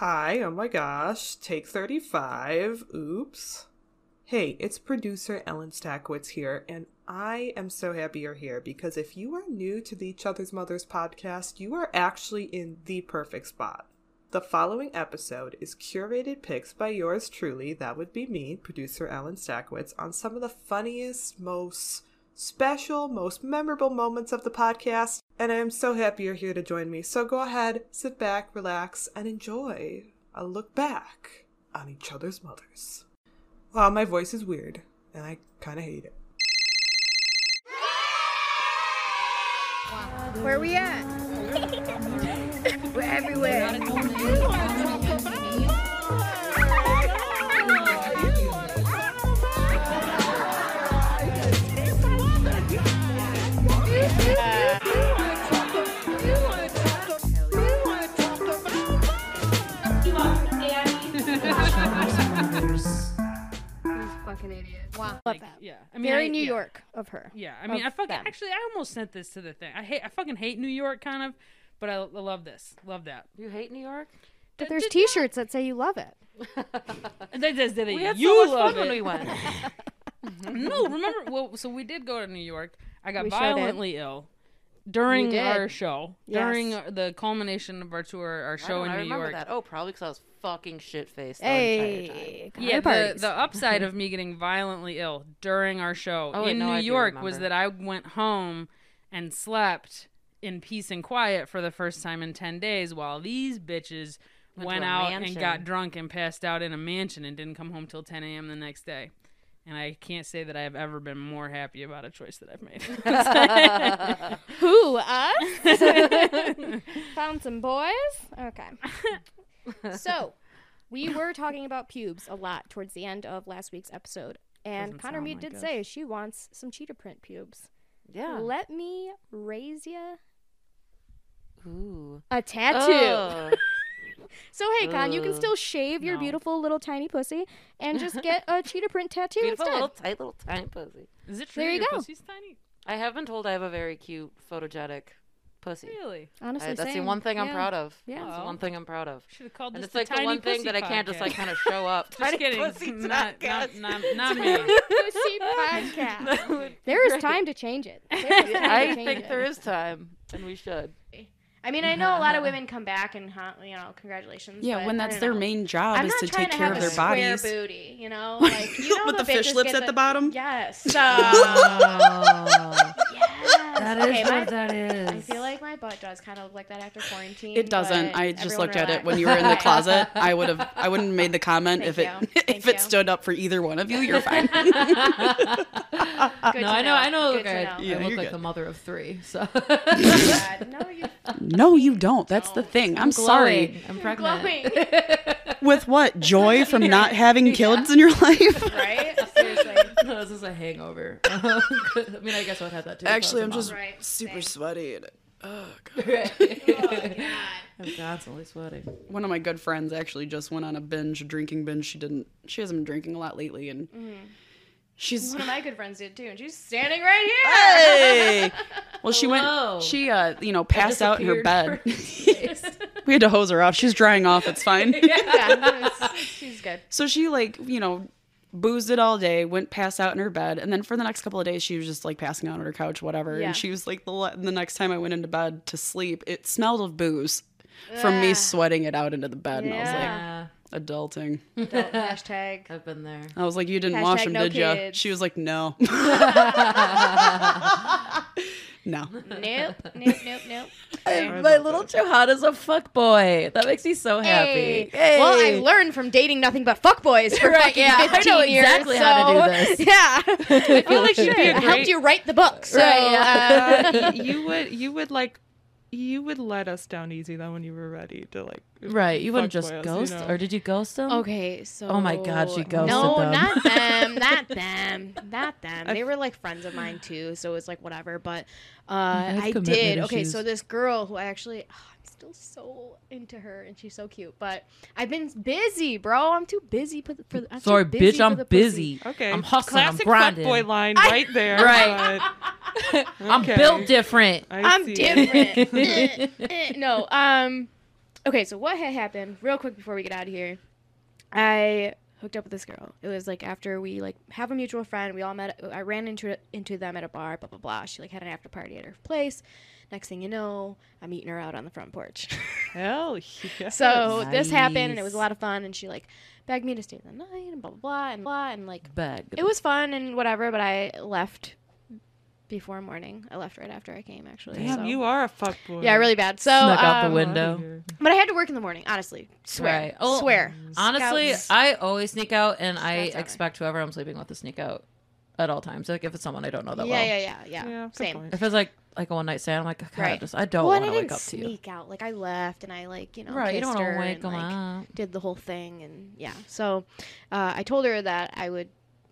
Hi, oh my gosh, take 35. Oops. Hey, it's producer Ellen Stackwitz here, and I am so happy you're here because if you are new to the Each Other's Mothers podcast, you are actually in the perfect spot. The following episode is curated picks by yours truly, that would be me, producer Ellen Stackwitz, on some of the funniest, most special, most memorable moments of the podcast, and I am so happy you're here to join me. So go ahead, sit back, relax, and enjoy a look back on each other's mothers. Wow, my voice is weird, and I kind of hate it. Where are we at? Fucking idiot. Wow. Love that. yeah, I mean, Very I- New yeah. York of her. Yeah, I mean, I fucking them. actually, I almost sent this to the thing. I hate, I fucking hate New York, kind of, but I, I love this, love that. You hate New York? But there's did T-shirts that say you love it. They just did it. We had you so much love fun it. when we went. no, remember? Well, so we did go to New York. I got We violently ill during our show, Yes. during the culmination of our tour, our I, show don't- in I New remember York. that. Oh, probably because I was fucking shit faced the entire time. Hey, Yeah, the, the upside of me getting violently ill during our show Oh, in no, New I York was that I went home and slept in peace and quiet for the first time in 10 days while these bitches Went went, to a out and got drunk and passed out in a mansion and didn't come home till 10 a.m. the next day. And I can't say that I have ever been more happy about a choice that I've made. Who us? Found some boys. Okay. So, we were talking about pubes a lot towards the end of last week's episode, and Doesn't Connor Mead like did us. say she wants some cheetah print pubes. Yeah. Let me raise ya Ooh. a tattoo. Oh. So hey, Con, you can still shave your No. beautiful little tiny pussy and just get a cheetah print tattoo Beautiful instead. little tight little tiny pussy. Is it true There you your go. pussy's tiny? I have been told I have a very cute photogenic pussy. Really? Honestly, I- that's the one thing I'm Yeah. proud of. Yeah. That's the one thing I'm proud of. Should have called And this it's like the one thing Pussy that I can't just like kind of show up. Just Tiny kidding. pussy not, podcast. not, not, not me. Pussy podcast. There is time to change it. There is time I think it. there is time, and we should. I mean, I know a lot of women come back and you know, congratulations. Yeah, but when that's their know. main job I'm is to take to care have of a their square bodies. booty, you know, like you know With the bitches fish lips at the bottom? Yes. Oh, yes. that okay, is my, what that is. I feel like my butt does kind of look like that after quarantine. It doesn't. I just everyone looked at it when you were in the closet. I would have. I wouldn't have made the comment Thank if it you. if Thank it stood up for either one of you. You're fine. Good no, to I know, I know. Good to okay, know. Yeah, I look like good. the mother of three. So God, no, you no, you don't. That's the thing. I'm sorry. I'm pregnant. Glowing, With what joy from not having kids in your life? right? Seriously. no, this is a hangover. I mean, I guess I would have that too. Actually, I'm just Right, super same. sweaty. And, oh, God. Oh, mom. I'm constantly sweating. One of my good friends actually just went on a binge, a drinking binge. She didn't. She hasn't been drinking a lot lately, and mm-hmm. She's One of my good friends did too, and she's standing right here. hey. Well, she Hello. went. She uh, you know, passed out in her bed. we had to hose her off. She's drying off. It's fine. yeah, she's good. So she like, you know, boozed it all day, went pass out in her bed, and then for the next couple of days she was just like passing out on her couch, whatever. Yeah. And she was like the le- the next time I went into bed to sleep, it smelled of booze from me sweating it out into the bed, and I was like, Yeah, adulting. Adult hashtag. I've been there. I was like, you didn't wash them, no did ya? kids. She was like, no, no. Nope, nope, nope, nope. My little Johanna's a fuck boy. That makes me so Hey. happy. Hey. Well, I learned from dating nothing but fuckboys for Right, fucking yeah, I 15 know years. exactly how to do this. Yeah. I feel like she'd be a I helped great- you write the book. So, Right, uh, you would you would like you would let us down easy then when you were ready to like Right, you wouldn't just us, ghost, you know? or did you ghost them okay, so. Oh my God, she ghosted No, them. not them. Not them. Not them. They were like friends of mine too, so it was like whatever. But uh, have I commitment did. Okay, issues. so this girl who I actually. oh, I'm still so into her, and she's so cute. But I've been busy, bro. I'm too busy for the. For the I'm Sorry, busy bitch, I'm the pussy. busy. Okay. I'm hustling, I'm Classic grinding. fuckboy line right there. Right. but- I'm Okay. built different. I I'm see. different. Eh, eh, no, um, okay, so what had happened real quick before we get out of here? I hooked up with this girl. It was like after we like have a mutual friend. We all met. I ran into into them at a bar. Blah blah blah. She like had an after party at her place. Next thing you know, I'm eating her out on the front porch. Hell yeah. so this happened, and it was a lot of fun. And she like begged me to stay the night, and blah blah blah, and blah, and like Bag. it was fun and whatever. But I left before morning. I left right after I came, actually. Damn, so. you are a fuckboy. Yeah, really bad. So Snuck out the um, window. But I had to work in the morning. Honestly, swear, Right. Oh, swear. Honestly, Scouts. I always sneak out, and I Scouts are. expect whoever I'm sleeping with to sneak out at all times. Like if it's someone I don't know that yeah, well. yeah, yeah, yeah, Yeah, Same. point. If it's like like a one night stand, I'm like, God, Right. just I don't well, want to wake up to you. sneak out. Like I left and I like you know Right, you kissed don't want her to wake and, them like, up. did the whole thing and yeah. So uh, I told her that I would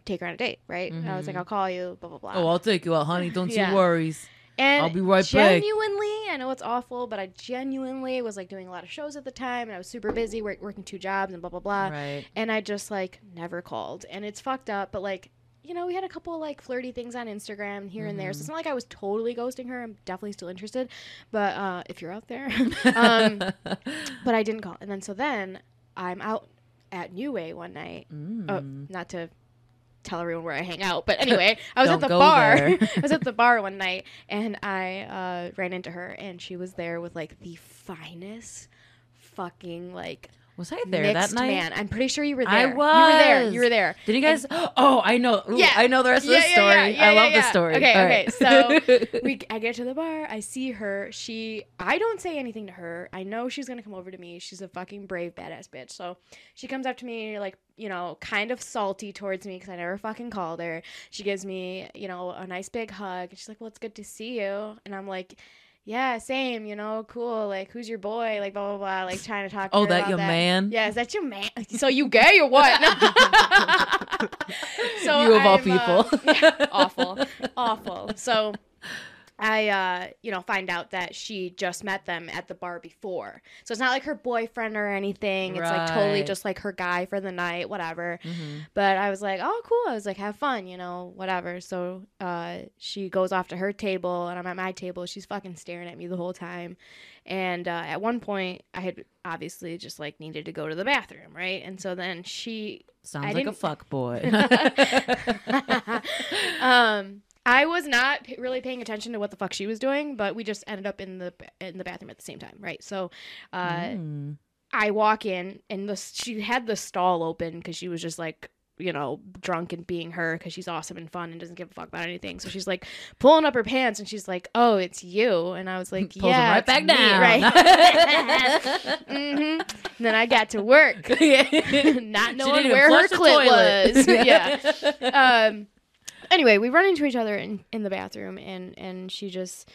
take her on a date. Right. I was like, Mhm. I'll call you. Blah blah blah. Oh, I'll take you out, honey. Don't Yeah. you worries. and I'll be right back. genuinely, I know it's awful, but I genuinely was like doing a lot of shows at the time, and I was super busy work, working two jobs and blah blah blah. right. and I just like never called. And it's fucked up, but like, you know, we had a couple like flirty things on Instagram here and there. So it's not like I was totally ghosting her. I'm definitely still interested. But uh if you're out there. um but I didn't call. And then so then I'm out at New Way one night. Oh, Mm. not to tell everyone where I hang out, but anyway, I was at the bar. I was at the bar one night and I uh ran into her and she was there with like the finest fucking like Was I there mixed that night? man. I'm pretty sure you were there. I You were there. You were there. Did you guys? Oh, I know. Ooh, Yeah. I know the rest of the yeah, story. yeah, yeah, I love yeah, the story. Okay, All okay. right. So we, I get to the bar. I see her. She, I don't say anything to her. I know she's gonna come over to me. She's a fucking brave, badass bitch. So she comes up to me, like, you know, kind of salty towards me because I never fucking called her. She gives me, you know, a nice big hug. She's like, "Well, it's good to see you," and I'm like. Yeah, same, you know, cool. Like, who's your boy? Like, blah, blah, blah. Like, trying to talk to Oh, her that about your man? Yeah, is that your man? So, you gay or what? so You of all I'm, uh, people. yeah, awful, awful. So I, uh, you know, find out that she just met them at the bar before. So it's not like her boyfriend or anything. It's like totally just like her guy for the night, whatever. Mhm. But I was like, oh, cool. I was like, have fun, you know, whatever. So uh, she goes off to her table, and I'm at my table. She's fucking staring at me the whole time. And uh, at one point, I had obviously just like needed to go to the bathroom, right? And so then she Sounds I like a fuck boy. um, I was not p- really paying attention to what the fuck she was doing, but we just ended up in the in the bathroom at the same time, right? So, uh, Mm. I walk in, and the she had the stall open because she was just like. You know, drunk and being her because she's awesome and fun and doesn't give a fuck about anything. So she's like pulling up her pants and she's like, "Oh, it's you." And I was like, "Yeah, right back me," down. right?" hmm then I got to work, not knowing where her clit toilet. was. yeah. Um. Anyway, we run into each other in, in the bathroom, and and she just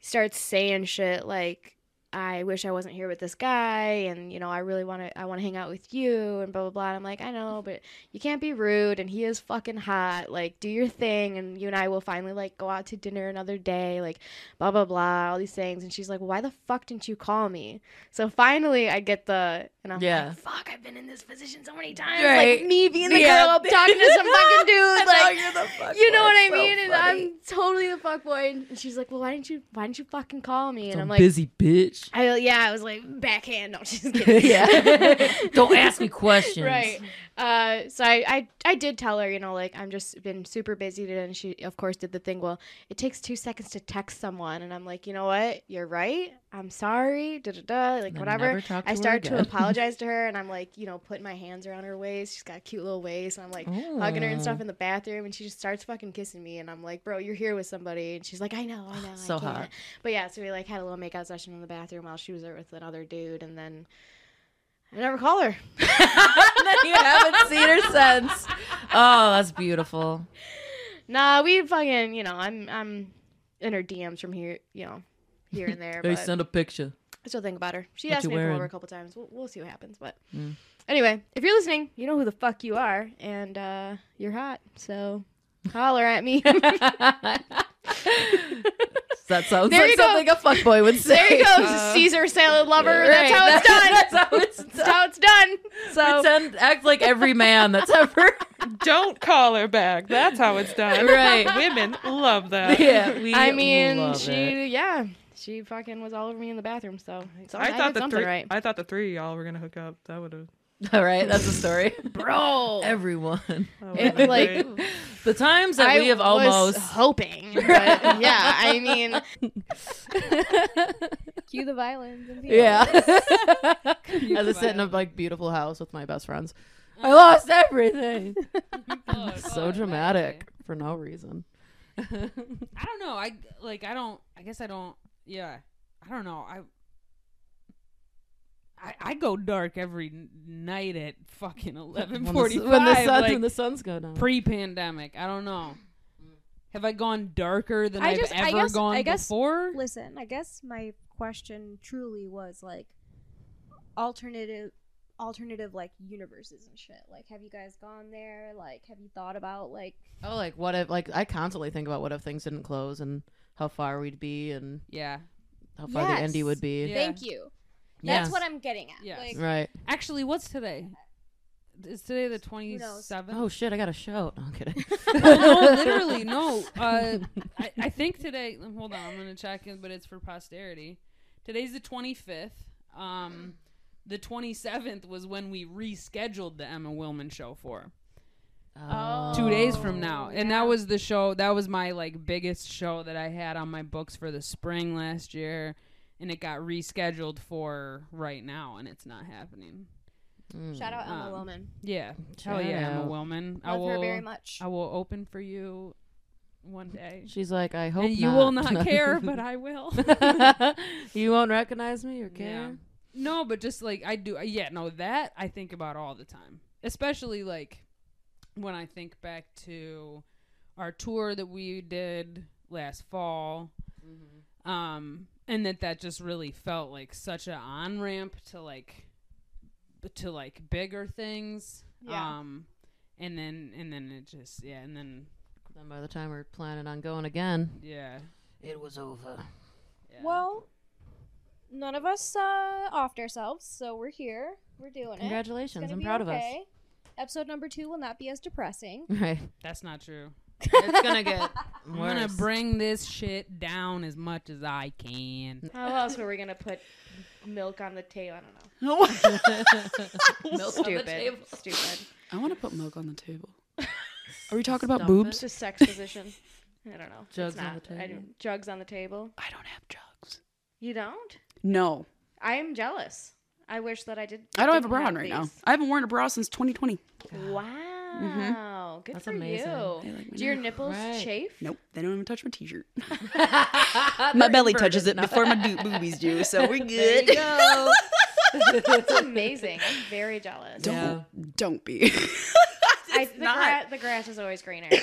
starts saying shit like, "I wish I wasn't here with this guy," and you know, I really want to I want to hang out with you, and blah blah blah. And I'm like, I know, but you can't be rude, and he is fucking hot. Like, do your thing, and you and I will finally like go out to dinner another day. Like, blah blah blah, all these things. And she's like, "Why the fuck didn't you call me?" So finally, I get the and I'm Yeah. like, "Fuck, I've been in this position so many times." Right. Like me being the Yeah. girl talking to some fucking dude, like you're the fuck you know what I So mean? And funny. I'm totally the fuck boy. And she's like, "Well, why didn't you? Why didn't you fucking call me?" And I'm like, busy bitch. I, "Yeah." I was like, "Backhand." No, she's kidding. yeah. Don't ask me questions. right. Uh, so I, I, I did tell her, you know, like I'm just been super busy today, and she, of course, did the thing. Well, it takes two seconds to text someone, and I'm like, you know what? You're right. I'm sorry. Da da da. Like And whatever. never talk to I her start to apologize to her, and I'm like, you know, putting my hands around her waist. She's got a cute little waist, and I'm like hugging her and stuff in the bathroom, and she just starts fucking kissing me, and I'm like, bro, you're here with somebody, and she's like, I know, I know, So I hot. But yeah, so we like had a little makeout session in the bathroom while she was there with another dude, and then I never call her. then you haven't seen her since. Oh, that's beautiful. Nah, we fucking, you know, I'm I'm in her DMs from here, you know, here and there. they but send a picture. I still think about her. She What asked me to come over a couple times. We'll, we'll see what happens. But Mm. anyway, if you're listening, you know who the fuck you are, and uh, you're hot. So holler at me. That sounds There like you go. something a fuckboy would say. there you go, Uh, Caesar salad lover. Right, That's how it's done. That's how it's That's done. how it's done. So Pretend, act like every man that's ever. Don't call her back. That's how it's done. Right. Women love that. yeah, we I mean, love she, it. yeah, she fucking was all over me in the bathroom. So, so I, thought the three. right, I thought the three of y'all were gonna hook up. That would have. All right, that's a story. bro. Everyone. Oh, it, like The times that I we have was almost hoping, but yeah, I mean, cue the violins. Yeah. Cute As I sit in a like beautiful house with my best friends. I lost everything. Oh, so oh, dramatic for no reason. I don't know. I like. I don't. I guess I don't. Yeah. I don't know. I. I, I go dark every n- night at fucking eleven When the, forty s- five. when the sun like when the sun's go down. pre-pandemic. I don't know. Have I gone darker than I I've just- I ever guess- gone I guess- before? Listen, I guess my question truly was like alternative alternative like universes and shit. Like have you guys gone there? Like have you thought about like oh, like what if like I constantly think about what if things didn't close and how far we'd be and Yeah. how far the Yes. indie would be. Yeah. thank you. Yeah. That's what I'm getting at. Yes. Like Right. Actually, what's today? Is today the twenty seventh? Oh shit! I got a shout. No, I'm kidding. no, literally, no. Uh, I, I think today. Hold on, I'm gonna check it, but it's for posterity. Today's the 25th. Um, the 27th was when we rescheduled the Emma Willman show for Oh. two days from now, and yeah. that was the show. That was my like biggest show that I had on my books for the spring last year, and it got rescheduled for right now, and it's not happening. Mm. shout out Emma Um, Willman. Yeah, hell Shout yeah, Emma out. Willman. I will. her very much. I will open for you one day. She's like, I hope and you will not care, but I will. you won't recognize me or Yeah. No, but just like I do. Yeah, no, that I think about all the time. Especially like when I think back to our tour that we did last fall. Um and that that just really felt like such a on ramp to like to like bigger things. Yeah. Um and then and then it just yeah, and then Then by the time we're planning on going again, yeah. it was over. yeah. Well, none of us uh offed ourselves, so we're here. We're doing it. Congratulations! I'm be proud of us. Episode number two will not be as depressing. Right. that's not true. It's gonna get I'm worse. gonna bring this shit down as much as I can. How else were we gonna put milk on the table? I don't know. Milk on the Stupid. table. Stupid. I want to put milk on the table. Are we talking about Dump boobs? It's just sex position. I don't know. It's Jugs on not. the I table. don't- jugs on the table. I don't have jugs. You don't? No, I am jealous. I wish that I did. I don't have a bra on right now. I haven't worn a bra since 2020. Wow. Good That's for amazing. you. Like my Do your nipples Right. chafe? Nope, they don't even touch my t-shirt. my my belly touches it before my do- boobies do, so we're There good. you go. That's amazing. I'm very jealous. Don't Yeah. don't be. I, the, not. gra- the grass is always greener.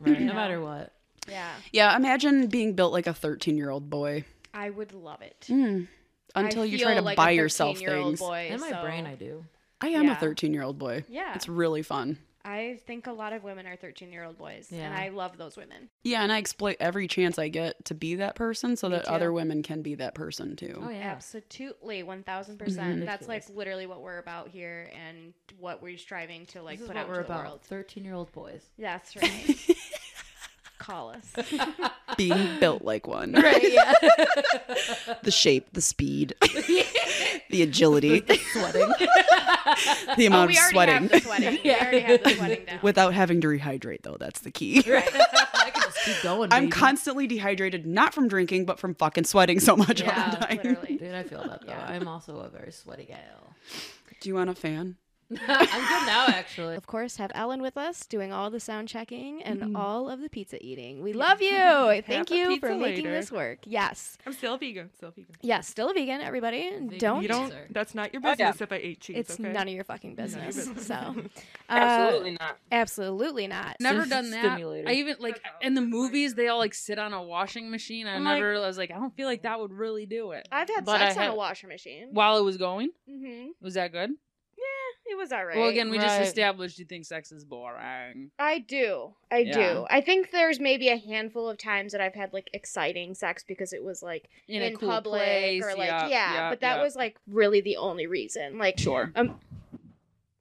Right. No matter what. yeah. yeah, imagine being built like a 13-year-old boy. I would love it. Mm. Until I you try to like buy a yourself things. Boy, In my so- brain, I do. I am a 13-year-old boy. Yeah. It's really fun. I think a lot of women are 13 year old boys, and I love those women. Yeah, and I exploit every chance I get to be that person so Me that too. other women can be that person too. Oh yeah. Absolutely, 1000%. percent mm-hmm. That's like literally what we're about here and what we're striving to like this is put what out we're into the about. world. Thirteen-year-old boys. That's right. Call us. Being built like one. Right. Yeah. The shape, the speed, the agility, Sweating. the oh, amount we of sweating. have the sweating. We already have the sweating down. Without having to rehydrate though, that's the key. I can just keep going. I'm baby. constantly dehydrated, not from drinking, but from fucking sweating so much all the yeah, time. literally. Dude, I feel that though. Yeah. I'm also a very sweaty gal. Do you want a fan? I'm good now, actually. Of course, have Ellen with us doing all the sound checking and Mm-hmm. all of the pizza eating. We love you. Thank you for pizza making this work. Yes. I'm still a vegan. Still vegan. Yes, still a vegan, everybody. Vegan Don't. You don't. That's not your Oh, yeah. business if I ate cheese. It's okay? none of your fucking business. business. So, uh, Absolutely not. absolutely not. Never Stim- done that. stimulator. I even like in the movies they all like sit on a washing machine. I I'm like- never I was like I don't feel like that would really do it. I've had But sex I on a had- washer machine. While it was going, Mm-hmm. was that good? It was alright. Well, again, we just Right. established you think sex is boring. I do. I Yeah. do. I think there's maybe a handful of times that I've had like exciting sex because it was like In, in, a cool public place, or like yeah, yeah, yeah, but that was like really the only reason. Like sure. um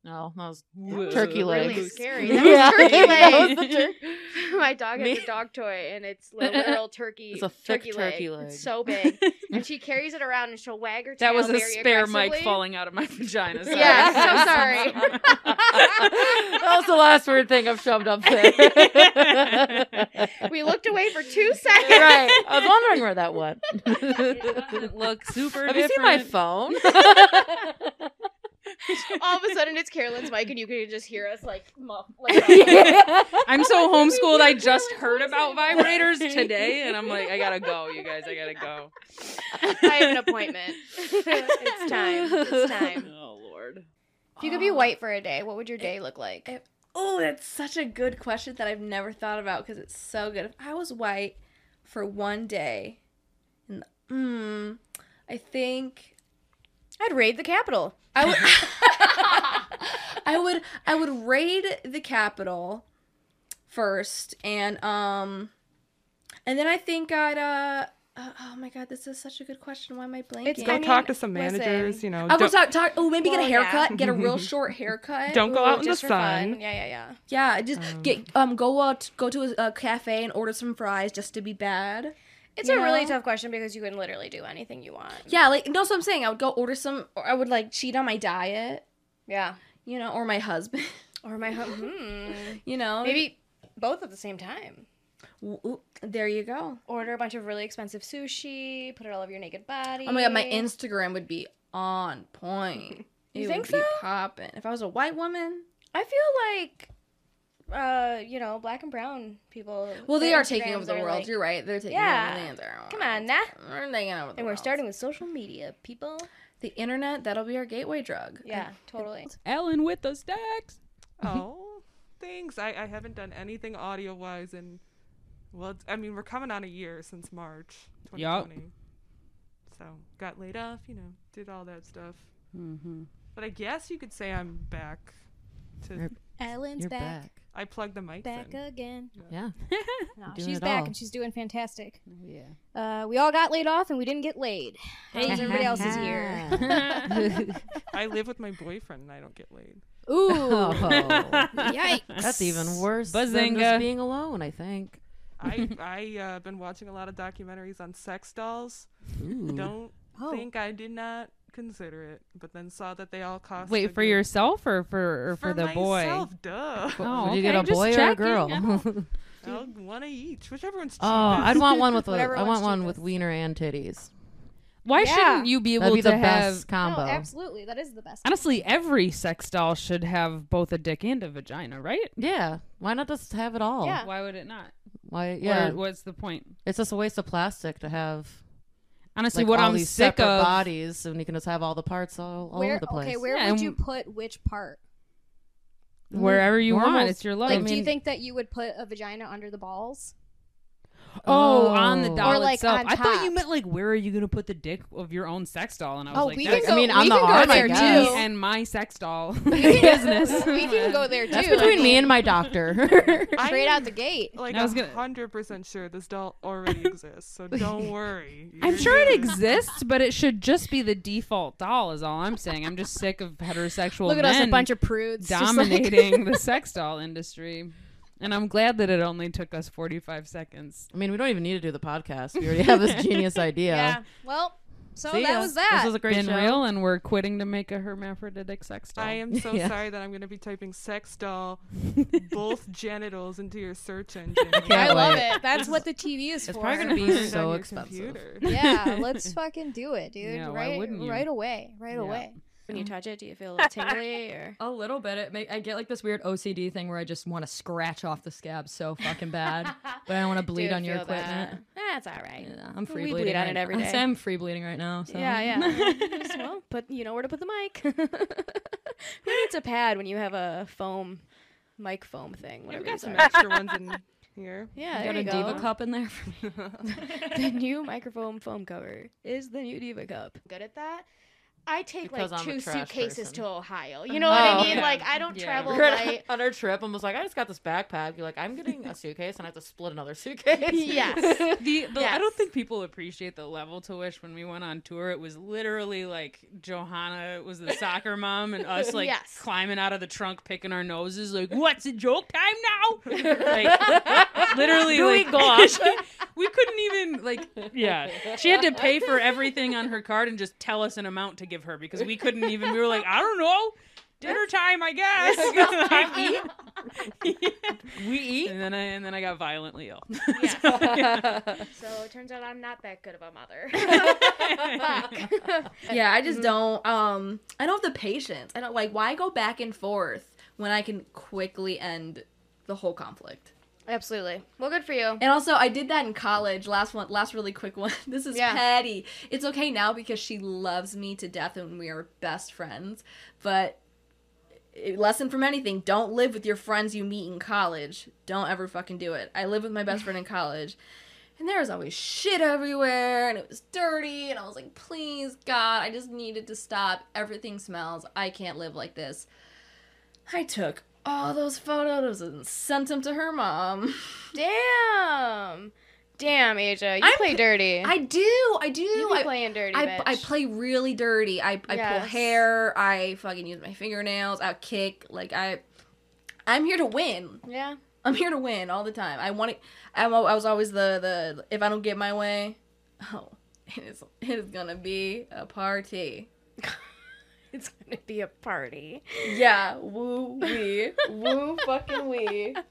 No, that was Whoa. turkey legs. Really scary. That yeah, was turkey that was legs. the tur- My dog has Me- a dog toy, and it's a literal turkey. It's a thick turkey, turkey leg. leg. It's so big, and she carries it around, and she'll wag her tail That was a spare mic falling out of my vagina. Sorry. Yeah, so sorry. that was the last weird thing I've shoved up there. We looked away for two seconds. right. I was wondering where that went. It looks super Have you seen my phone? All of a sudden, it's Carolyn's mic, and you can just hear us like, muff, like I'm so homeschooled. I just heard about vibrators today, and I'm like, I gotta go, you guys. I gotta go. I have an appointment. it's time. It's time. Oh Lord. If you could be white for a day, what would your day look like? Oh, that's such a good question that I've never thought about because it's so good. If I was white for one day, and mm, I think I'd raid the Capitol. I would, I would, I would raid the Capitol first, and um, and then I think I'd uh, uh oh my god, this is such a good question. Why am I blanking? It's Go I mean, talk to some listen, managers, you know. I don't- was talk, talk. Oh, maybe get Well, a yeah. haircut. Get a real short haircut. Don't go Ooh, out in the for sun. fun. Yeah, yeah, yeah. Yeah, just Um, get um go out go to a, a cafe and order some fries just to be bad. It's a really tough question because you can literally do anything you want. Yeah, like no, so I'm saying I would go order some, or I would like cheat on my diet, Yeah. you know, or my husband, Or my husband. hmm. you know. Maybe both at the same time. Ooh, there you go. Order a bunch of really expensive sushi, put it all over your naked body. Oh my god, my Instagram would be on point. You It think would so? Popping. If I was a white woman, I feel like uh, you know, black and brown people. well, they their are taking over the world. like- You're right. They're taking Yeah. over the entire Come on, nah. We're taking over the And we're world. starting with social media, people. the internet. That'll be our gateway drug. Yeah, totally. Ellen with the stacks. Oh, thanks. I, I haven't done anything audio wise in, well, it's, I mean, we're coming on a year since March Yup. 2020. So, got laid off, you know, did all that stuff. Mm-hmm. But I guess you could say I'm back to, You're- Ellen's You're back, back. I plugged the mic back in. again. Yeah. No, she's back all. and she's doing fantastic. Yeah. Uh, we all got laid off and we didn't get laid. How's everybody is here. I live with my boyfriend and I don't get laid. Ooh, Oh, yikes! that's even worse than Bazinga. just being alone. I think. I I uh, been watching a lot of documentaries on sex dolls. Ooh. Don't Oh. think I did not consider it, but then saw that they all cost. Wait for good- yourself or for or for, the boy? myself, Duh. Oh, Would you get a boy or a girl? I don't- I'll one of each, whichever one's cheapest. oh, I'd want one with. A, I one's want one with wiener and titties. Why Yeah. shouldn't you be able That'd be to the have? best combo. No, absolutely, that is the best. Honestly, every sex doll should have both a dick and a vagina, right? Yeah. Why not just have it all? Yeah. Why would it not? Why? Yeah. Or what's the point? it's just a waste of plastic to have Honestly, like what all I'm these sick separate of. bodies, and you can just have all the parts all, all where over the place. okay, where Yeah, would and- you put which part? Wherever you Normal- want, it's your Like, life. I do you mean- think that you would put a vagina under the balls? Oh, on the Oh. doll Or, like, itself. on I thought you meant like where are you gonna put the dick of your own sex doll? And I was Oh, like, we that's can I go. mean, we on the can go arm, I there guess. too. and my sex doll business. we can go there too. That's I between me and my doctor. straight I'm, out the gate. Like I was a gonna- hundred percent sure this doll already exists, so don't worry. I'm You're sure it good. exists, but it should just be the default doll. Is all I'm saying. I'm just sick of heterosexual Look at us, a bunch of prudes, just like- dominating the sex doll industry. And I'm glad that it only took us 45 seconds. I mean, we don't even need to do the podcast. We already have this genius idea. yeah. Well, so See that ya. was that. This was a great Been show. real, and we're quitting to make a hermaphroditic sex doll. I am so Yeah. sorry that I'm going to be typing sex doll, both genitals into your search engine. Can't I love wait. it. That's what the TV is It's for. probably gonna be Burned on so your expensive. computer. yeah, let's fucking do it, dude. Yeah, why right, wouldn't you? right away, right Yeah. away. When you touch it, do you feel a little tingly or? A little bit. It may, I get like this weird OCD thing where I just want to scratch off the scab so fucking bad, but I don't want to bleed Do on your feel that. equipment. That's all right. Yeah, I'm free We bleed bleeding on right it every now. day. I'm free bleeding right now. So. Yeah, yeah. Just, well, but you know where to put the mic. Who needs a pad when you have a foam mic foam thing? We've Whatever got these some are. extra ones in here. Yeah, got there got a you diva go. cup in there. the new microphone foam cover is the new Diva Cup. Good at that. I take Because like I'm two suitcases person. to Ohio. You know what I Oh, mean? yeah. Like I don't Yeah. travel We light. on our trip and was like, I just got this backpack. You're like, I'm getting a suitcase and I have to split another suitcase. Yes. The, the I don't think people appreciate the level to which when we went on tour, it was literally like Johanna was the soccer mom and us like Yes. climbing out of the trunk, picking our noses, like, "What's it joke time now?" like, literally, Do we like, go on? we couldn't even like, yeah. She had to pay for everything on her card and just tell us an amount to give her because we couldn't even. We were like, I don't know. Dinner time, I guess. we eat. And then I and then I got violently ill. Yes. so it turns out I'm not that good of a mother. Fuck. yeah, I just don't. Um, I don't have the patience. I don't like. Why go back and forth when I can quickly end the whole conflict? Absolutely. Well, good for you. And also, I did that in college. Last one, last really quick one. This is Yeah. petty. It's okay now because she loves me to death and we are best friends. But lesson from anything: don't live with your friends you meet in college. Don't ever fucking do it. I lived with my best friend in college. And there was always shit everywhere, and it was dirty, and I was like, please, God, I just needed to stop. Everything smells. I can't live like this. I took all those photos and sent them to her mom. Damn. Damn, Asia. You I'm play dirty. I do, I do. you be I, playing dirty, I, bitch. I play really dirty. I, I pull hair. I fucking use my fingernails. I kick. Like I, I'm here to win. Yeah. I'm here to win all the time. I want to. I'm, I was always the the. If I don't get my way, oh, it is it is gonna be a party. It's gonna be a party. Yeah, woo wee, woo fucking wee.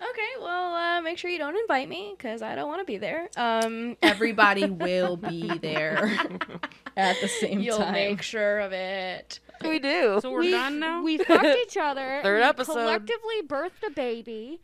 Okay, well, uh, make sure you don't invite me because I don't want to be there. Um, Everybody will be there at the same time. you'll make sure of it. We do. So we're we, done now. We fucked each other. Third episode. Collectively birthed a baby,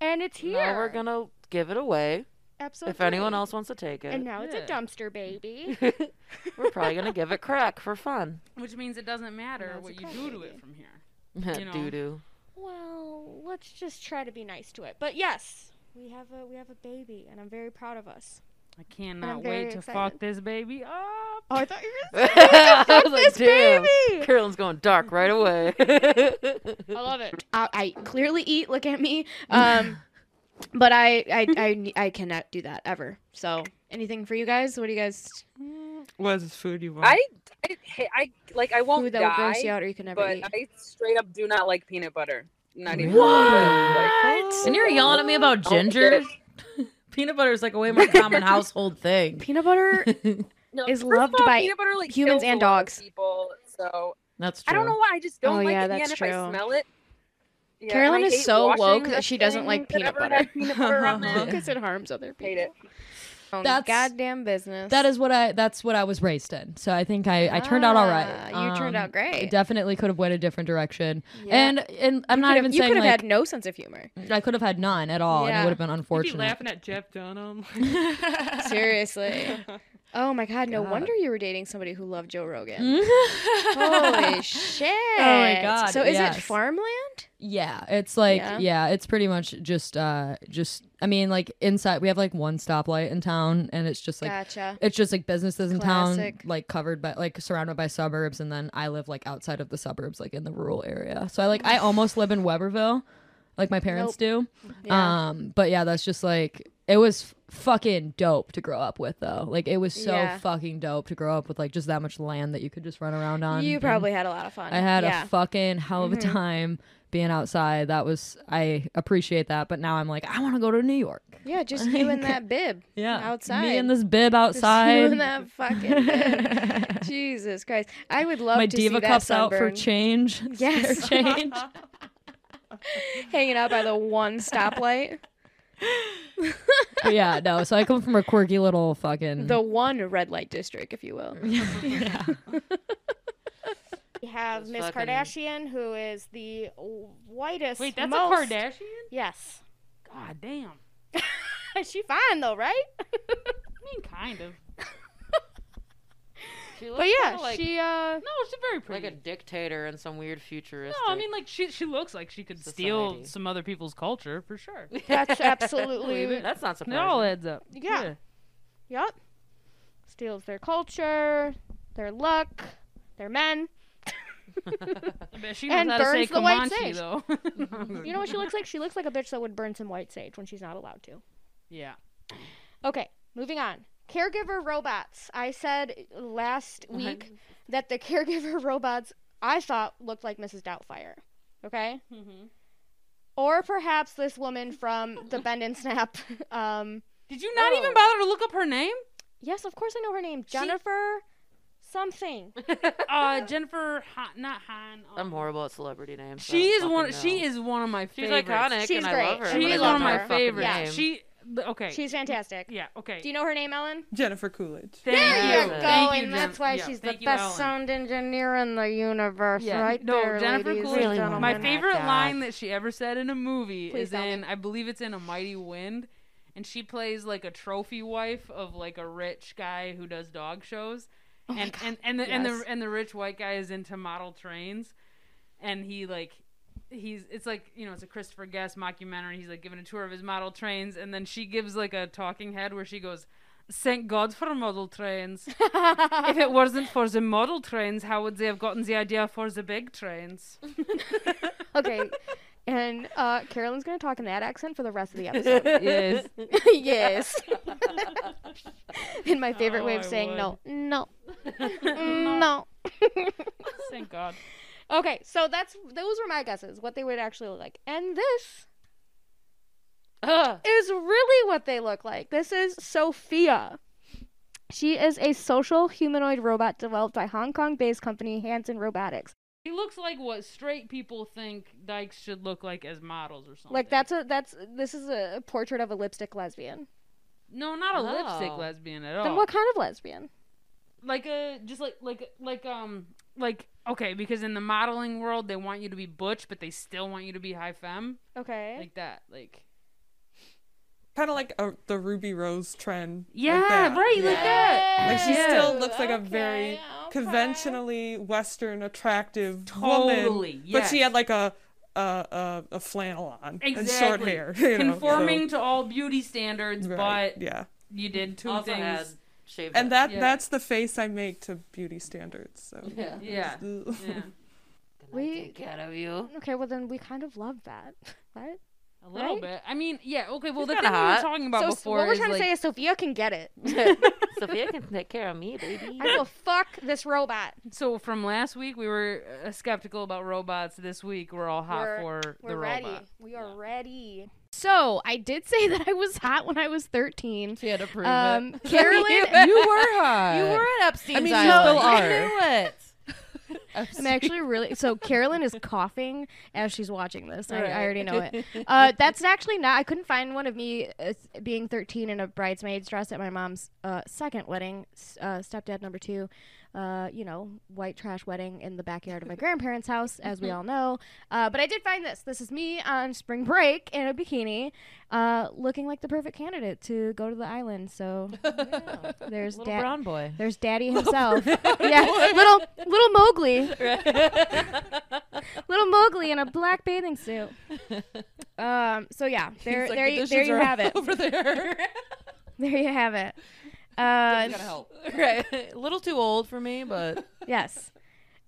and it's here. Now we're gonna give it away. Absolutely. If anyone else wants to take it, And now it's a dumpster baby. we're probably gonna give it crack for fun. Which means it doesn't matter No, it's what a you crack do to baby. it from here. You know. Doo doo. well, let's just try to be nice to it. But yes, we have a we have a baby, and I'm very proud of us. I cannot very wait to excited. fuck this baby up. Oh, I thought you were gonna I was like, this damn. baby. Carolyn's going dark right away. I love it. I, I clearly eat. Look at me. Um, but I, I, I, I cannot do that ever. So, anything for you guys? What do you guys? What is food you want? I, I, I like I won't Food that will gross you die, out or you can never but eat. I straight up do not like peanut butter. Not even. What? And you're yelling at me about ginger? Peanut butter is like a way more common household thing. Peanut butter No, is first loved all, by peanut butter, like, humans and a lot of dogs. People, so That's true. I don't know why. I just don't Oh, like yeah, it. that's and if true. I smell it. Yeah, Carolyn is so woke that she doesn't like peanut butter. had peanut butter on it. because it harms other people. Hate it. Own That's- goddamn business. That is what I. That's what I was raised in. So I think I, I turned out all right. Ah, you turned out I great. definitely could have went a different direction. Yeah. And and I'm You not could've- even you saying could have like had no sense of humor. I could have had none at all, and it would have been You be unfortunate. laughing at Jeff Dunham. Seriously. Oh my god, no wonder you were dating somebody who loved Joe Rogan. oh Holy shit. Oh my god, So is yes. it farmland? Yeah, it's like Yeah? yeah. it's pretty much just uh just I mean like inside we have like one stoplight in town and it's just like gotcha. it's just like businesses in Classic. town like covered by like surrounded by suburbs and then I live like outside of the suburbs like in the rural area. So I like I almost live in Weberville like my parents do. Yeah. Um but yeah, that's just like it was fucking dope to grow up with though. Like it was so Yeah. fucking dope to grow up with like just that much land that you could just run around on. you probably had a lot of fun. I had yeah. a fucking hell of a Mhm. time being outside. That was I appreciate that, but now I'm like I want to go to New York. yeah, just you in that bib. Yeah, Outside. Me and this bib Just outside. you and that fucking bib. Jesus Christ. I would love My to diva see that out for change. Yes. Change. Hanging out by the one stoplight. Yeah, no. So I come from a quirky little fucking. the one red light district, if you will. yeah. We have Miss fucking- Kardashian, who is the whitest. Wait, that's most... a Kardashian? Yes. God damn. she fine though, right? I mean, kind of. She But yeah, like, she uh No, she's very pretty. like a dictator in some weird futuristic. no, I mean, like she she looks like she could steal some other people's culture for sure. that's absolutely that's not surprising. It all adds up. Yeah. Yup. Steals their culture. their look, their men. I bet she knows And how to say burns the white Comanche sage. though. You know what she looks like? She looks like a bitch that would burn some white sage when she's not allowed to. yeah. Okay, moving on. Caregiver robots. I said last week that the caregiver robots I thought looked like Mrs. Doubtfire. Okay? Mm-hmm. Or perhaps this woman from the Bend and Snap. Um, Did you not even bother to look up her name? yes, of course I know her name. Jennifer something. Uh, Jennifer, Han, not Han. um, I'm horrible at celebrity names. so She I is don't one. fucking She know. is one of my She's favorites. iconic, She's and I great. love her. She She is one of know my her fucking favorites. name. She. Okay. She's fantastic. yeah. Okay. Do you know her name, Ellen? Jennifer Coolidge. Thank There you. you go, Thank you, and that's why yeah, she's the thank you, best Ellen. sound engineer in the universe, Yeah. right no, there, Jennifer ladies Coolidge. and gentlemen. My favorite line that she ever said in a movie Please is tell me. in, I believe it's in A Mighty Wind, and she plays like a trophy wife of like a rich guy who does dog shows, Oh and and and the, and the and the rich white guy is into model trains, and he like. He's it's like you know it's a Christopher Guest mockumentary. He's like giving a tour of his model trains, and then she gives like a talking head where she goes, "Thank God for model trains. if it wasn't for the model trains, how would they have gotten the idea for the big trains?" okay. And uh, Carolyn's going to talk in that accent for the rest of the episode. yes. yes. in my favorite way Oh, of I saying would. no. No. no. Thank God. okay, so that's those were my guesses, what they would actually look like. And this Ugh. is really what they look like. This is Sophia. She is a social humanoid robot developed by Hong Kong-based company Hanson Robotics. He looks like what straight people think dykes should look like as models or something. Like that's a that's this is a portrait of a lipstick lesbian. no, not a lipstick Oh. lesbian at all. Then what kind of lesbian? Like a just like like like um like okay because in the modeling world they want you to be butch but they still want you to be high femme Okay. like that like Kind of like a, the Ruby Rose trend. yeah that. right like that Like she Yeah. still looks like a Okay, very okay. conventionally Western attractive Totally, woman, but she had like a a, a, a flannel on exactly and short hair. You know, conforming so- to all beauty standards right, but yeah, you did two Also things had shaved and head. that Yeah. that's the face I make to beauty standards. So Yeah. yeah yeah We- take care of you. Okay, well then we kind of love that, right? A little Right? bit I mean yeah okay well She's the thing kinda we were talking about so before what we're is trying like, to say is Sophia can get it. Sophia can take care of me, baby. I will fuck this robot. So from last week we were uh, skeptical about robots. This week we're all hot We're- for We're the ready. robot. We are ready. So I did say that I was hot when I was 13. She had to prove Um, it. Carolyn, you were hot. You were at Epstein's I mean, you Island. still are. I knew it. I'm actually really so Carolyn is coughing as she's watching this. I, Right. I already know it. Uh, that's actually not. I couldn't find one of me uh, being 13 in a bridesmaid's dress at my mom's uh, second wedding. Uh, stepdad number two. Uh, you know, white trash wedding in the backyard of my grandparents' house, as we all know. Uh, but I did find this. This is me on spring break in a bikini, uh, looking like the perfect candidate to go to the island. So yeah, there's Little dad. brown boy. There's Daddy himself. yeah, little little Mowgli, little Mowgli in a black bathing suit. Um. So yeah, there, He's like, there, "The you, dishes there you have it. Over there. There you have it. Uh, Gotta help. right. A little too old for me, but yes.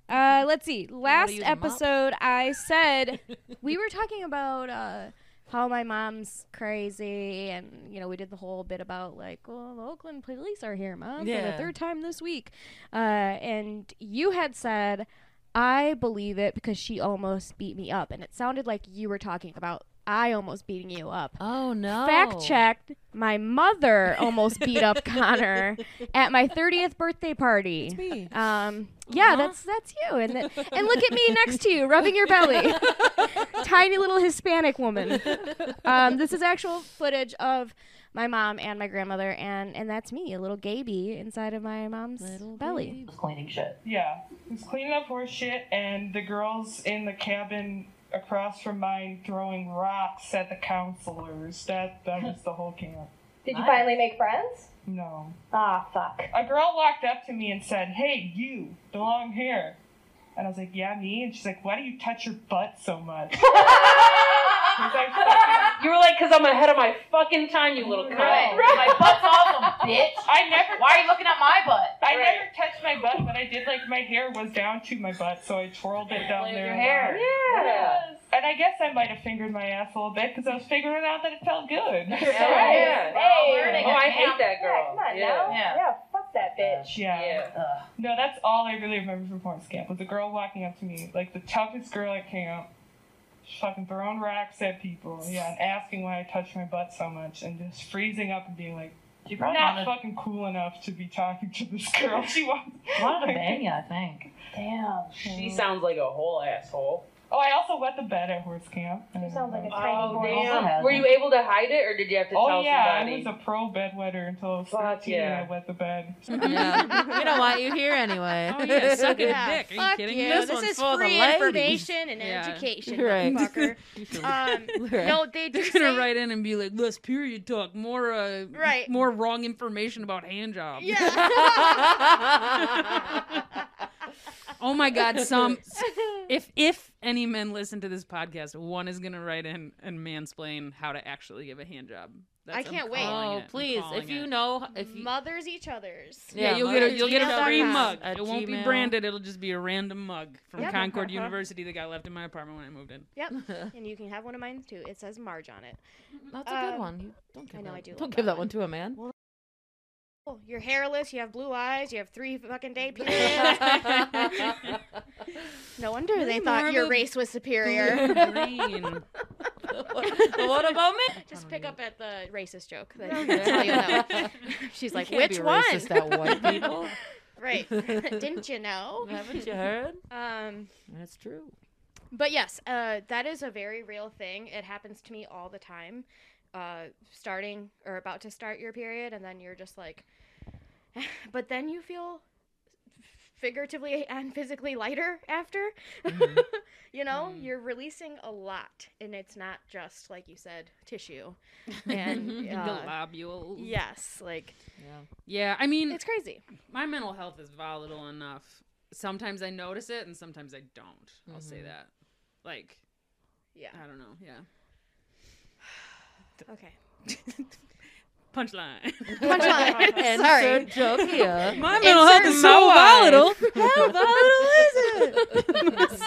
Uh, let's see. Last use a mop? episode, I said we were talking about uh, how my mom's crazy, and you know, we did the whole bit about like, well, the Oakland police are here, mom, for the Yeah. third time this week. Uh, and you had said, I believe it because she almost beat me up, and it sounded like you were talking about I almost beating you up. oh no. Fact checked. My mother almost beat up Connor at my 30th birthday party. me. Um, yeah, that's that's you. And th- and look at me next to you, rubbing your belly. Tiny little Hispanic woman. Um, this is actual footage of my mom and my grandmother, and and that's me, a little Gaby inside of my mom's belly. cleaning shit. Yeah, he was cleaning up horse shit, and the girls in the cabin across from mine throwing rocks at the counselors. That that was the whole camp. Did you finally make friends? No. Ah, fuck. A girl walked up to me and said, "Hey, you, the long hair," and I was like, "Yeah, me." And she's like, "Why do you touch your butt so much?" 'Cause I fucking- You were like, because I'm ahead of my fucking time, you little cunt. Right. My butt's awesome, bitch. I never. Why are you looking at my butt? I never touched my butt, but I did like my hair was down to my butt, so I twirled it down Play with there. your hair. lot. Yeah. And I guess I might have fingered my ass a little bit because I was figuring out that it felt good. Yeah. Hey. learning Oh, I hate that girl. Yeah, come on Yeah. now. Yeah. Yeah, fuck that uh, bitch. Yeah. Yeah. No, that's all I really remember from Horns Camp was a girl walking up to me, like the toughest girl at camp, fucking throwing rocks at people, yeah, and asking why I touched my butt so much, and just freezing up and being like, "You're not wanted- fucking cool enough to be talking to this girl." She wants. Wanted to bang you, I think. Damn. She hmm. sounds like a whole asshole. Oh, I also wet the bed at Horse Camp. You sound like a Oh, tiny boy. damn. Were you able to hide it, or did you have to Oh tell yeah, somebody? I was a pro bedwetter until I was Fuck yeah. and I wet the bed. Yeah. we don't want you here anyway. Oh yeah, suck a Yeah, dick. Are you fuck kidding you. me? This This, one's is for the free information and Yeah. education, Right. motherfucker. um, Right. no, they do They're gonna say- write in and be like, "Less period talk, more uh, Right. more wrong information about hand jobs." Yeah. Oh my God, some if if any men listen to this podcast, one is gonna write in and mansplain how to actually give a hand job. I I'm can't wait. Oh, it. Please, if you it. know, if you, Mothers each other's. Yeah, Yeah, you'll get a you'll get a free mug. At It won't be branded. It'll just be a random mug from Yep. Concord University that got left in my apartment when I moved in. Yep. and you can have one of mine too. It says Marge on it. that's a good Um, one. You don't give I know, that, I do Don't give that that one to a man. Oh, you're hairless. You have blue eyes. You have three fucking day periods. no wonder they thought your race was superior. Green. what, what about me? Just pick up at the racist joke. That's how you'll know. She's like, can't which be one? racist at white people. right. Didn't you know? Haven't you heard? Um, That's true. but yes, uh, that is a very real thing. It happens to me all the time. Uh, starting or about to start your period, and then you're just like, but then you feel figuratively and physically lighter after. you know, you're releasing a lot, and it's not just like you said, tissue. And the uh, lobules. yes, like Yeah, I mean, it's crazy. my mental health is volatile enough. Sometimes I notice it, and sometimes I don't. I'll say that. Like, Yeah. I don't know. Yeah. Okay. Punchline. Punchline. Sorry. Insert joke here. My mental health is so volatile. How volatile is it?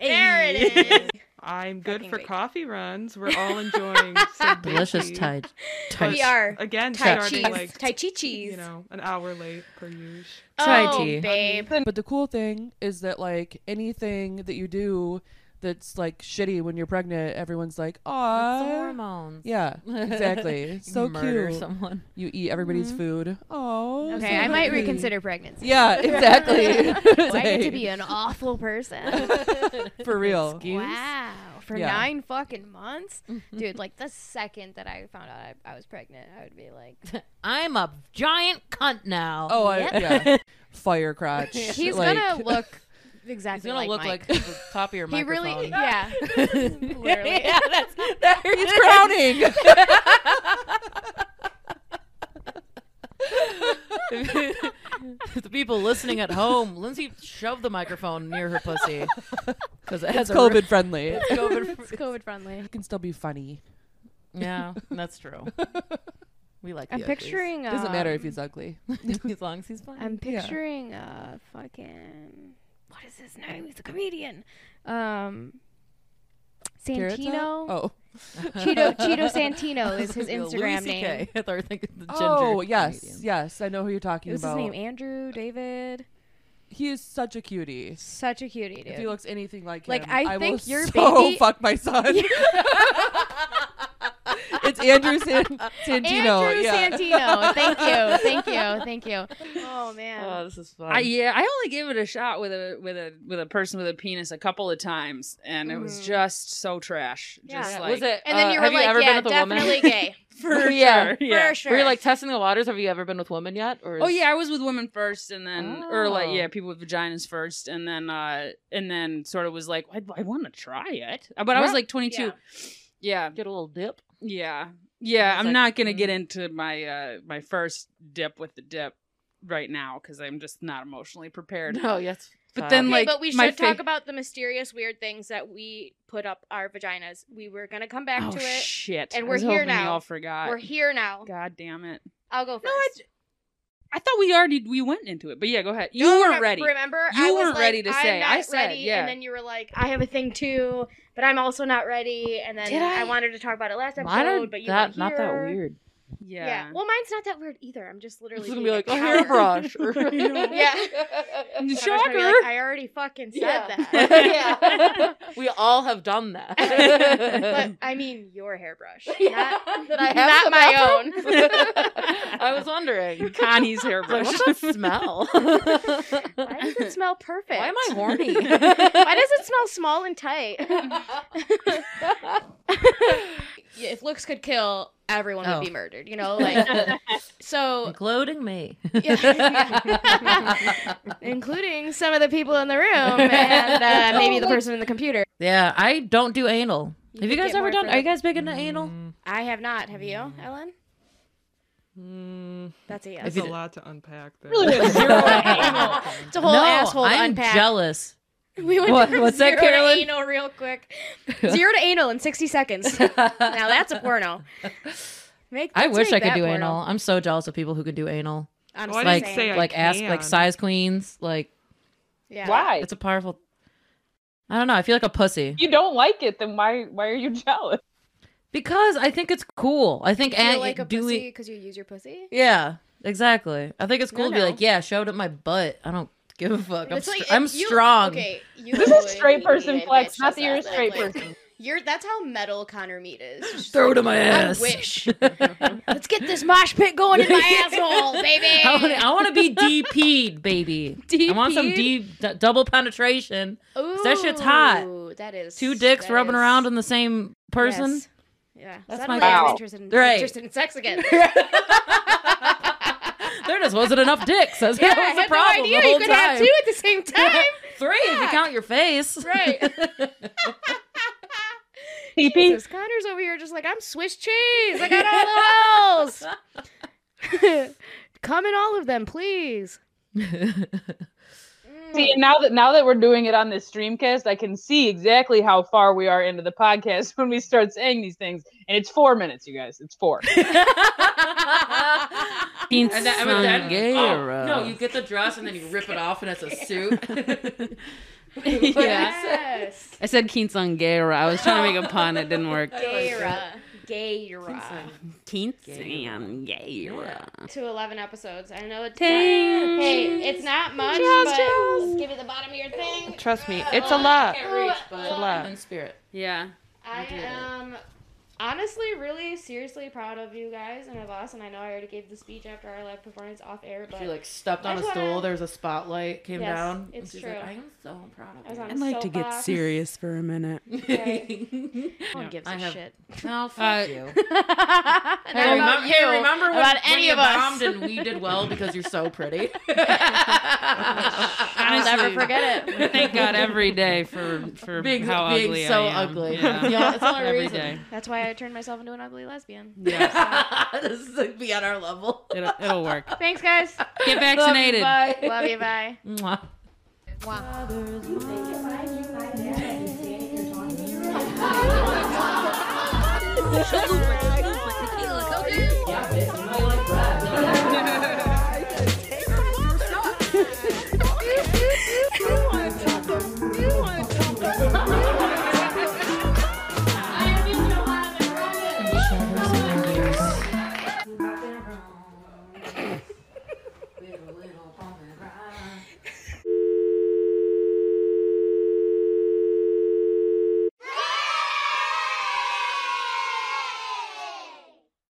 There it is. I'm good Fucking for great. coffee runs. We're all enjoying some Delicious Beefy. Thai. But We are again Tai starting cheese. like tai chi cheese. you know an hour late per usual. Chai oh, tea. babe. But the cool thing is that like anything that you do that's like shitty when you're pregnant, everyone's like, It's "Aw, hormones. yeah, exactly, so Murder cute." someone. You eat everybody's mm-hmm. food. Oh, Okay, I might reconsider pregnancy. Yeah, exactly. Do I get to be an awful person? for real. Excuse? Wow. For Yeah. nine fucking months? Mm-hmm. Dude, like the second that I found out I, I was pregnant, I would be like, I'm a giant cunt now. Oh, I, Yep. yeah, fire crotch. he's like, gonna look He's gonna like look Mike. like the top of your He microphone. really, yeah. Literally. yeah, that's that, He's crowning. the people listening at home, Lindsay shoved the microphone near her pussy because it has it's a re- COVID friendly. it's COVID. It's COVID friendly. It can still be funny. yeah, that's true. We like. I'm the picturing. Uh, Doesn't matter if he's ugly. as long as he's fine. I'm picturing uh fucking what is his name? He's a comedian. Um Santino. Oh. Cheeto Cheeto Santino is his Instagram CK. name. I thought you were thinking the ginger. Oh yes, comedian. yes. I know who you're talking about. His name? Andrew David. He is such a cutie. Such a cutie, If dude. he looks anything like him, Like, I will think your so baby- fuck my son. It's Andrew San- Santino. Andrew yeah. Santino. Thank you. Thank you. Thank you. Oh man. Oh, this is fun. I, yeah, I only gave it a shot with a with a with a person with a penis a couple of times, and it was Mhm. just so trash. Yeah. Just Yeah, like was it? and then uh, you were have like, you ever yeah, been with a woman? definitely gay. for Yeah. sure. Yeah. For sure. Were you like testing the waters? Have you ever been with women yet? Or Oh yeah, I was with women first, and then or like Oh. yeah, people with vaginas first, and then uh and then sort of was like, I, I want to try it, Uh, but I was like 22. Yeah. Yeah, get a little dip. Yeah, yeah. I'm like, not gonna get mm. into my uh my first dip with the dip right now because I'm just not emotionally prepared. No, yes. But fine. then, Okay, like, but we my should talk about the mysterious weird things that we put up our vaginas. We were gonna come back oh to it. shit! and we're was here now. Y'all forgot. We're here now. God damn it! I'll go first. No, I, thought we already we went into it, but yeah, go ahead. You No, weren't ready. Remember, You I weren't like, ready to say. I said, ready, yeah. and then you were like, I have a thing too, but I'm also not ready. And then I? I? wanted to talk about it last episode, but you that weren't not that weird. Yeah. Yeah. Well, mine's not that weird either. I'm just literally It's gonna be like a coward. hairbrush. or, you know. Yeah. I'm just gonna be Shocker. like, I already fucking said Yeah. that. yeah. we all have done that. but I mean your hairbrush, Yeah, not, that I have not my bathroom? own. I was wondering. Connie's Like, hairbrush. what's that smell? Why does it smell perfect? Why am I horny? Why does it smell small and tight? Yeah, if looks could kill, everyone Oh. would be murdered. You know, like so, Including me. yeah, including some of the people in the room and uh, maybe the person in the computer. yeah, I don't do anal. You have you guys ever done? for Are you guys big into anal? I have not. Have you, Ellen? Mm, That's a yes. that's you a d- lot to unpack there. Really zero. It's a whole no, asshole to I'm unpack. jealous. We went What- from what's that, zero Carolyn? to anal real quick. Zero to anal in 60 seconds. now that's a porno. Make, I let's wish I could do porno. anal. I'm so jealous of people who can do anal. I'm Why just did you saying. say like ask like size queens. Like yeah. Why? it's a powerful. I don't know. I feel like a pussy If you don't like it, then why why are you jealous? because I think it's cool. I think You feel and like a doing. pussy because you use your pussy? Yeah, exactly. I think it's cool No, to be no. like, yeah, show it up my butt. I don't give a fuck. I'm, It's like str- I'm you- strong. Okay, you This is straight person flex, not just that you're a straight like, person. You're that's how metal Connor Mead is. Throw like, it in my ass. I wish. Let's get this mosh pit going in my asshole, baby. I want, to be DP'd, baby. I want some D, d- double penetration. that shit's hot. That is Two dicks rubbing is- around in the same person. Yes. Yeah, That's suddenly my- I'm Wow. interested in, Right. interested in sex again. There wasn't enough dicks. That's yeah, that I was the had problem no idea the you could time. have two at the same time. Three if you count your face. right. PP. Jesus, Connor's over here just like I'm Swiss cheese. I got all the holes. Come in all of them, please. See, and now that now that we're doing it on this streamcast, I can see exactly how far we are into the podcast when we start saying these things. And it's four minutes, you guys. It's four. And then, and then- oh, no, you get the dress and then you rip it off and it's a suit. yeah. Yes. I said Kinsangera. I was trying to make a pun. It didn't work. Gaira. Gaira. Kinsangera. To 11 episodes. I know it's Ting. Hey, it's not much, Cheers, but cheers. let's give it the bottom of your thing. Trust me, it's a lot. Can't reach, but It's a lot. in spirit. Yeah. I am honestly really seriously proud of you guys and of us, and I know I already gave the speech after our live performance off air, but She like stepped on a stool. wanna- There was a spotlight came Yes, down. it's and she's true. Like, I am so proud of you. a I'd like to get serious for a minute. Okay. No one gives a I have- shit. No, fuck Uh, you. Hey, about remember, you, hey, remember when, about when any you of us. bombed and we did well because you're so pretty? I'll never forget it. Thank God every day for for Being- how being ugly so I am. ugly. Yeah. Yeah, it's the every reason. day. That's why I turned myself into an ugly lesbian. Yeah. this is like be on our level. It'll, it'll work. Thanks, guys. Get vaccinated. Bye. Love you. Bye. Mwah. Wow.